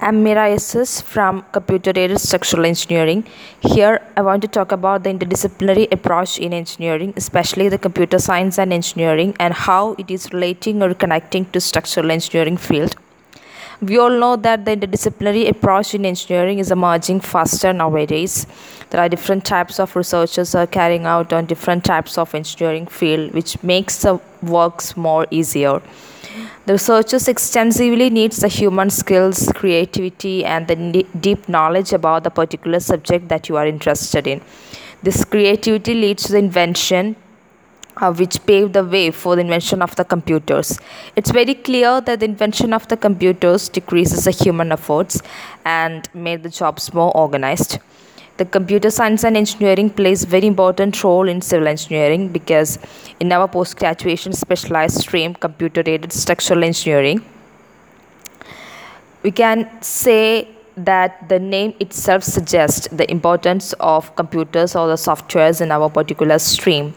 I'm Meera SS from Computer Aided Structural Engineering. Here, I want to talk about the interdisciplinary approach in engineering, especially the computer science and engineering, and how it is relating or connecting to structural engineering field. We all know that the interdisciplinary approach in engineering is emerging faster nowadays. There are different types of researchers are carrying out on different types of engineering field, which makes the works more easier. The researchers extensively needs the human skills, creativity, and the deep knowledge about the particular subject that you are interested in. This creativity leads to the invention, uh, which paved the way for the invention of the computers. It's very clear that the invention of the computers decreases the human efforts and made the jobs more organized. The computer science and engineering plays very important role in civil engineering because in our post-graduation specialized stream computer aided structural engineering we can say that the name itself suggests the importance of computers or the softwares in our particular stream.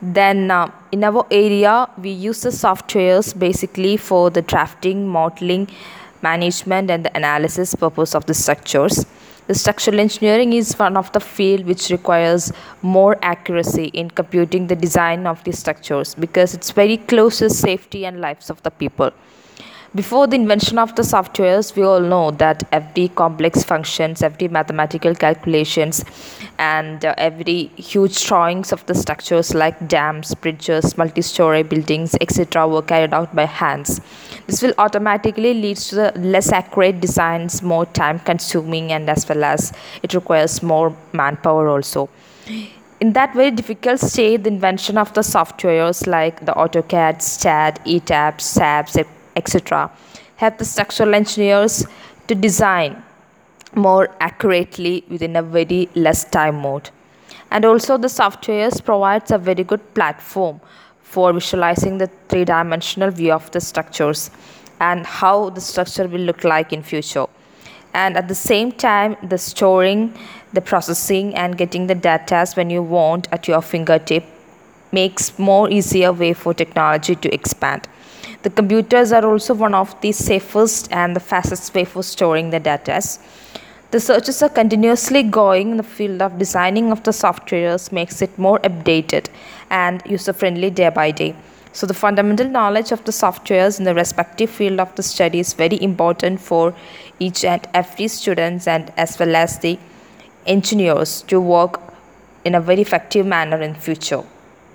Then uh, in our area we use the softwares basically for the drafting modeling management and the analysis purpose of the structures the structural engineering is one of the field which requires more accuracy in computing the design of the structures because it's very close to safety and lives of the people before the invention of the softwares, we all know that every complex functions, every mathematical calculations, and uh, every huge drawings of the structures like dams, bridges, multi-story buildings, etc. were carried out by hands. This will automatically lead to the less accurate designs, more time consuming, and as well as it requires more manpower also in that very difficult state, the invention of the softwares like the AutoCAD, STAAD, ETABS, SABS, etc. help the structural engineers to design more accurately within a very less time mode and also the softwares provides a very good platform for visualizing the three-dimensional view of the structures and how the structure will look like in future and at the same time the storing the processing and getting the data when you want at your fingertip makes more easier way for technology to expand the computers are also one of the safest and the fastest way for storing the data. The searches are continuously going in the field of designing of the softwares makes it more updated and user friendly day by day. So the fundamental knowledge of the softwares in the respective field of the study is very important for each and every students and as well as the engineers to work in a very effective manner in future.